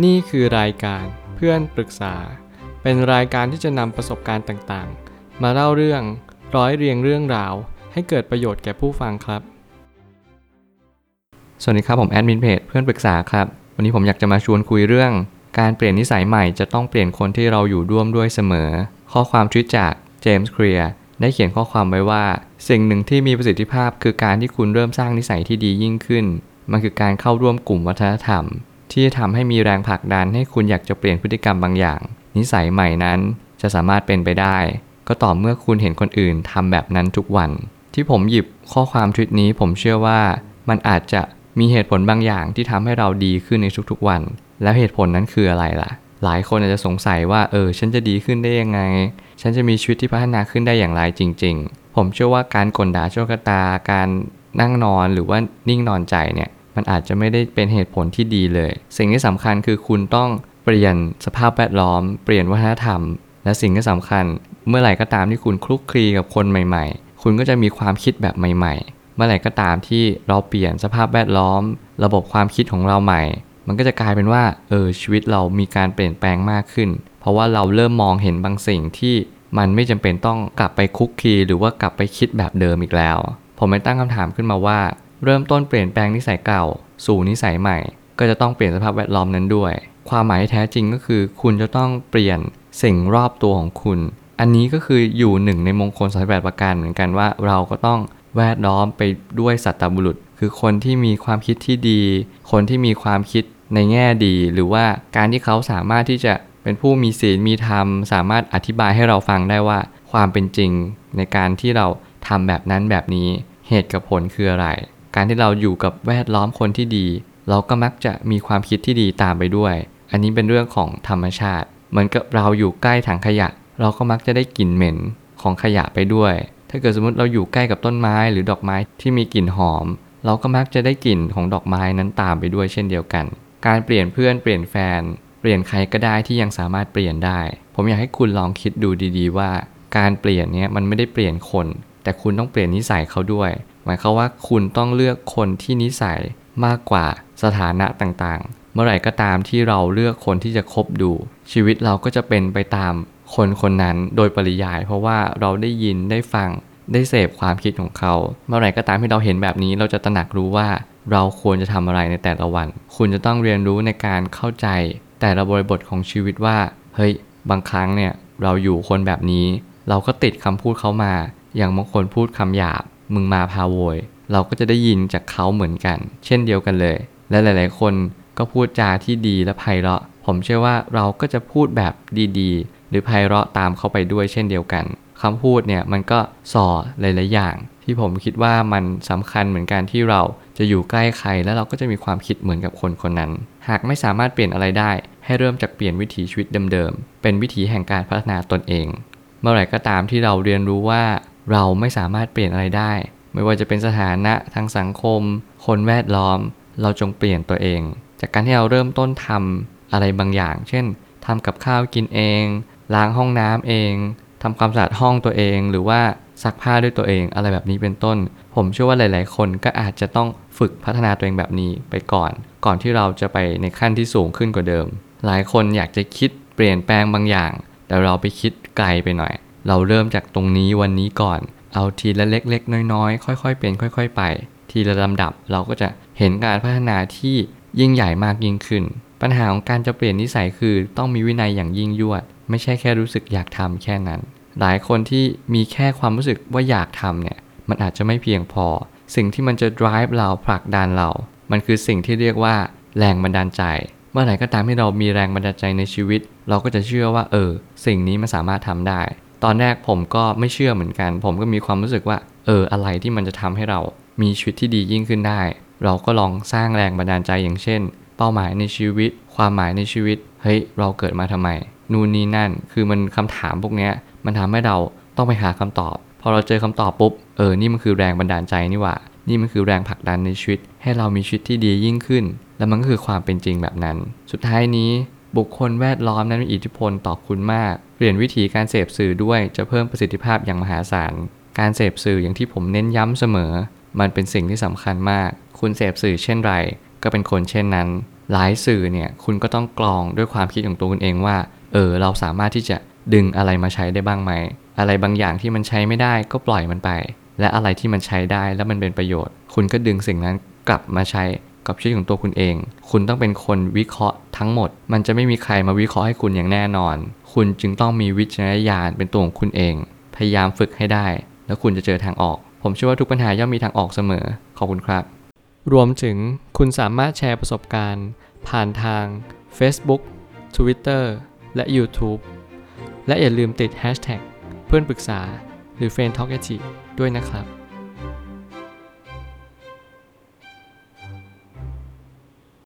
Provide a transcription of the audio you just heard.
นี่คือรายการเพื่อนปรึกษา เป็นรายการที่จะนำประสบการณ์ต่างๆ มาเล่าเรื่องร้อยเรียงเรื่องราว ให้เกิดประโยชน์แก่ผู้ฟังครับ สวัสดีครับผมแอดมินเพจเพื่อนปรึกษาครับ วันนี้ผมอยากจะมาชวนคุยเรื่อง การเปลี่ยนนิสัยใหม่จะต้องเปลี่ยนคนที่เราอยู่ร่วมด้วยเสมอ ข้อความทวิตจากเจมส์เคลียร์ได้เขียนข้อความไว้ว่า สิ่งหนึ่งที่มีประสิทธิภาพ คือการที่คุณเริ่มสร้างนิสัยที่ดียิ่งขึ้น มันคือการเข้าร่วมกลุ่มวัฒนธรรม ที่จะทำให้มีแรงผลักดันให้คุณอยากจะเปลี่ยนพฤติกรรมบางอย่าง นิสัยใหม่นั้นจะสามารถเป็นไปได้ ก็ต่อเมื่อคุณเห็นคนอื่นทำแบบนั้นทุกวัน ที่ผมหยิบข้อความทวิตนี้ผมเชื่อว่า มันอาจจะมีเหตุผลบางอย่างที่ทำให้เราดีขึ้นในทุกๆวัน แล้วเหตุผลนั้นคืออะไรล่ะ หลายคนอาจจะสงสัยว่าเออฉันจะดีขึ้นได้ยังไง ฉันจะมีชีวิตที่พัฒนาขึ้นได้อย่างไรจริง ๆ ผมเชื่อว่าการกลด่าโชคตาการนั่งนอนหรือว่านิ่งนอนใจเนี่ย มันอาจจะไม่ได้เป็นเหตุผลที่ดีเลย สิ่งที่สำคัญคือคุณต้องเปลี่ยนสภาพแวดล้อม เปลี่ยนวัฒนธรรม และสิ่งที่สำคัญ เมื่อไหร่ก็ตามที่คุณคลุกคลีกับคนใหม่ ๆ คุณก็จะมีความคิดแบบใหม่ ๆ เมื่อไหร่ก็ตามที่เราเปลี่ยนสภาพแวดล้อม ระบบความคิดของเราใหม่ มันก็จะกลายเป็นว่าเออชีวิตเรามีการเปลี่ยนแปลงมากขึ้น เพราะว่าเราเริ่มมองเห็นบางสิ่งที่มันไม่จำเป็นต้องกลับไปคุกคีหรือว่ากลับไปคิดแบบเดิมอีกแล้ว ผมเลยตั้งคำถามขึ้นมาว่า เริ่มต้นเปลี่ยนแปลงนิสัยเก่า สู่นิสัยใหม่ ก็จะต้องเปลี่ยนสภาพแวดล้อมนั้นด้วย ความหมายแท้จริงก็คือ คุณจะต้องเปลี่ยนสิ่งรอบตัวของคุณ อันนี้ก็คืออยู่หนึ่งในมงคล38ประการเหมือนกันว่า เราก็ต้องแวดล้อมไปด้วยสัตตบุรุษ คือคนที่มีความคิดที่ดี คนที่มีความคิดในแง่ดี หรือว่าการที่เขาสามารถที่จะเป็นผู้มีศีลมีธรรม สามารถอธิบายให้เราฟังได้ว่า ความเป็นจริงในการที่เราทำแบบนั้นแบบนี้ เหตุกับผลคืออะไร การที่เราอยู่กับแวดล้อมคนที่ดี เราก็มักจะมีความคิดที่ดีตามไปด้วย อันนี้เป็นเรื่องของธรรมชาติ เหมือนกับเราอยู่ใกล้ถังขยะ เราก็มักจะได้กลิ่นเหม็นของขยะไปด้วย ถ้าเกิดสมมติเราอยู่ใกล้กับต้นไม้หรือดอกไม้ที่มีกลิ่นหอม เราก็มักจะได้กลิ่นของดอกไม้นั้นตามไปด้วยเช่นเดียวกัน การเปลี่ยนเพื่อนเปลี่ยนแฟน เปลี่ยนใครก็ได้ที่ยังสามารถเปลี่ยนได้ ผมอยากให้คุณลองคิดดูดี ๆ ว่า การเปลี่ยนเนี้ยมันไม่ได้เปลี่ยนคน แต่คุณต้องเปลี่ยนนิสัยเขาด้วย หมายความว่าคุณต้องเลือกคนที่นิสัยมากกว่าสถานะต่างๆ เมื่อไหร่ก็ตามที่เราเลือกคนที่จะคบดู ชีวิตเราก็จะเป็นไปตามคนคนนั้นโดยปริยาย เพราะว่าเราได้ยินได้ฟังได้เสพความคิดของเขา เมื่อไหร่ก็ตามที่เราเห็นแบบนี้เราจะตระหนักรู้ว่าเราควรจะทำอะไรในแต่ละวัน คุณจะต้องเรียนรู้ในการเข้าใจ แต่ละบริบทของชีวิตว่า เฮ้ย บางครั้งเนี่ย เราอยู่คนแบบนี้ เราก็ติดคำพูดเขามา อย่างบางคนพูดคำหยาบ มึงมาพาโวย เราก็จะได้ยินจากเขาเหมือนกัน เช่นเดียวกันเลย และหลาย ๆ คนก็พูดจาที่ดีและไพเราะ ผมเชื่อว่าเราก็จะพูดแบบดีๆ หรือไพเราะตามเขาไปด้วยเช่นเดียวกันคำพูดเนี่ยมันก็ส่อหลายๆอย่าง ที่ผมคิดว่ามันสำคัญเหมือนกันที่เราจะอยู่ใกล้ใครแล้วเราก็จะมีความคิดเหมือนกับคนคนนั้น หากไม่สามารถเปลี่ยนอะไรได้ ให้เริ่มจากเปลี่ยนวิถีชีวิตเดิมๆเป็นวิถีแห่งการพัฒนาตนเอง เมื่อไหร่ก็ตามที่เราเรียนรู้ว่า เราไม่สามารถเปลี่ยนอะไรได้ ไม่ว่าจะเป็นสถานะทางสังคม คนแวดล้อม เราจงเปลี่ยนตัวเอง จากการที่เราเริ่มต้นทำอะไรบางอย่าง เช่นทำกับข้าวกินเอง ล้างห้องน้ำเองทำความสะอาดห้องตัวเอง หรือว่าซักผ้าด้วยตัวเอง อะไรแบบนี้เป็นต้น ผมเชื่อว่าหลาย ๆ คนก็อาจจะต้องฝึกพัฒนาตัวเองแบบนี้ไปก่อน ก่อนที่เราจะไปในขั้นที่สูงขึ้นกว่าเดิม หลายคนอยากจะคิดเปลี่ยนแปลงบางอย่าง แต่เราไปคิดไกลไปหน่อย เราเริ่มจากตรงนี้วันนี้ก่อน เอาทีละเล็กๆ น้อยๆ ค่อยๆ เป็นค่อย ๆ ไป ทีละลำดับเราก็จะเห็นการพัฒนาที่ยิ่งใหญ่มากยิ่งขึ้น ปัญหาของการจะเปลี่ยนนิสัยคือต้องมีวินัยอย่างยิ่งยวด ไม่ใช่แค่รู้สึกอยากทำแค่นั้น หลายคนที่มีแค่ความรู้สึกว่าอยากทำเนี่ยมันอาจจะไม่เพียงพอ สิ่งที่มันจะ drive เราผลักดันเรา มันคือสิ่งที่เรียกว่าแรงบันดาลใจ เมื่อไหร่ก็ตามที่เรามีแรงบันดาลใจในชีวิต เราก็จะเชื่อว่าเออ สิ่งนี้มันสามารถทำได้ ตอนแรกผมก็ไม่เชื่อเหมือนกัน ผมก็มีความรู้สึกว่า เอออะไรที่มันจะทำให้เรามีชีวิตที่ดียิ่งขึ้นได้ เราก็ลองสร้างแรงบันดาลใจอย่างเช่น เป้าหมายในชีวิต ความหมายในชีวิต เฮ้ย เราเกิดมาทำไม นู่นนี่นั่น คือมันคำถามพวกนี้มันทำให้เราต้องไปหาคำตอบ พอเราเจอคำตอบปุ๊บ เออ นี่มันคือแรงบันดาลใจนี่หว่า นี่มันคือแรงผลักดันในชีวิต ให้เรามีชีวิตที่ดียิ่งขึ้น และมันก็คือความเป็นจริงแบบนั้น สุดท้ายนี้ บุคคลแวดล้อมนั้นมีอิทธิพลต่อคุณมาก ลี่ยนวิธีการเสพสื่อด้วยจะเพิ่มประสิทธิภาพอย่างมหาศาล การเสพสื่ออย่างที่ผมเน้นย้ำเสมอ มันเป็นสิ่งที่สำคัญมาก คุณเสพสื่อเช่นไร ก็เป็นคนเช่นนั้น หลายสื่อเนี่ยคุณก็ต้องกรองด้วยความคิดของตัวคุณเองว่า เออเราสามารถที่จะดึงอะไรมาใช้ได้บ้างไหม อะไรบางอย่างที่มันใช้ไม่ได้ก็ปล่อยมันไป และอะไรที่มันใช้ได้แล้วมันเป็นประโยชน์ คุณก็ดึงสิ่งนั้นกลับมาใช้กับชีวิตของตัวคุณเอง คุณต้องเป็นคนวิเคราะห์ ทั้งหมด มันจะไม่มีใครมาวิเคราะห์ให้คุณอย่างแน่นอน คุณจึงต้องมีวิจารณญาณเป็นตัวของคุณเอง พยายามฝึกให้ได้ แล้วคุณจะเจอทางออก ผมเชื่อว่าทุกปัญหาย่อมมีทางออกเสมอ ขอบคุณครับ รวมถึงคุณสามารถแชร์ประสบการณ์ ผ่านทาง Facebook Twitter และ YouTube และอย่าลืมติด Hashtag เพื่อนปรึกษาหรือ f r ร e n d Talk ด้วยนะครับ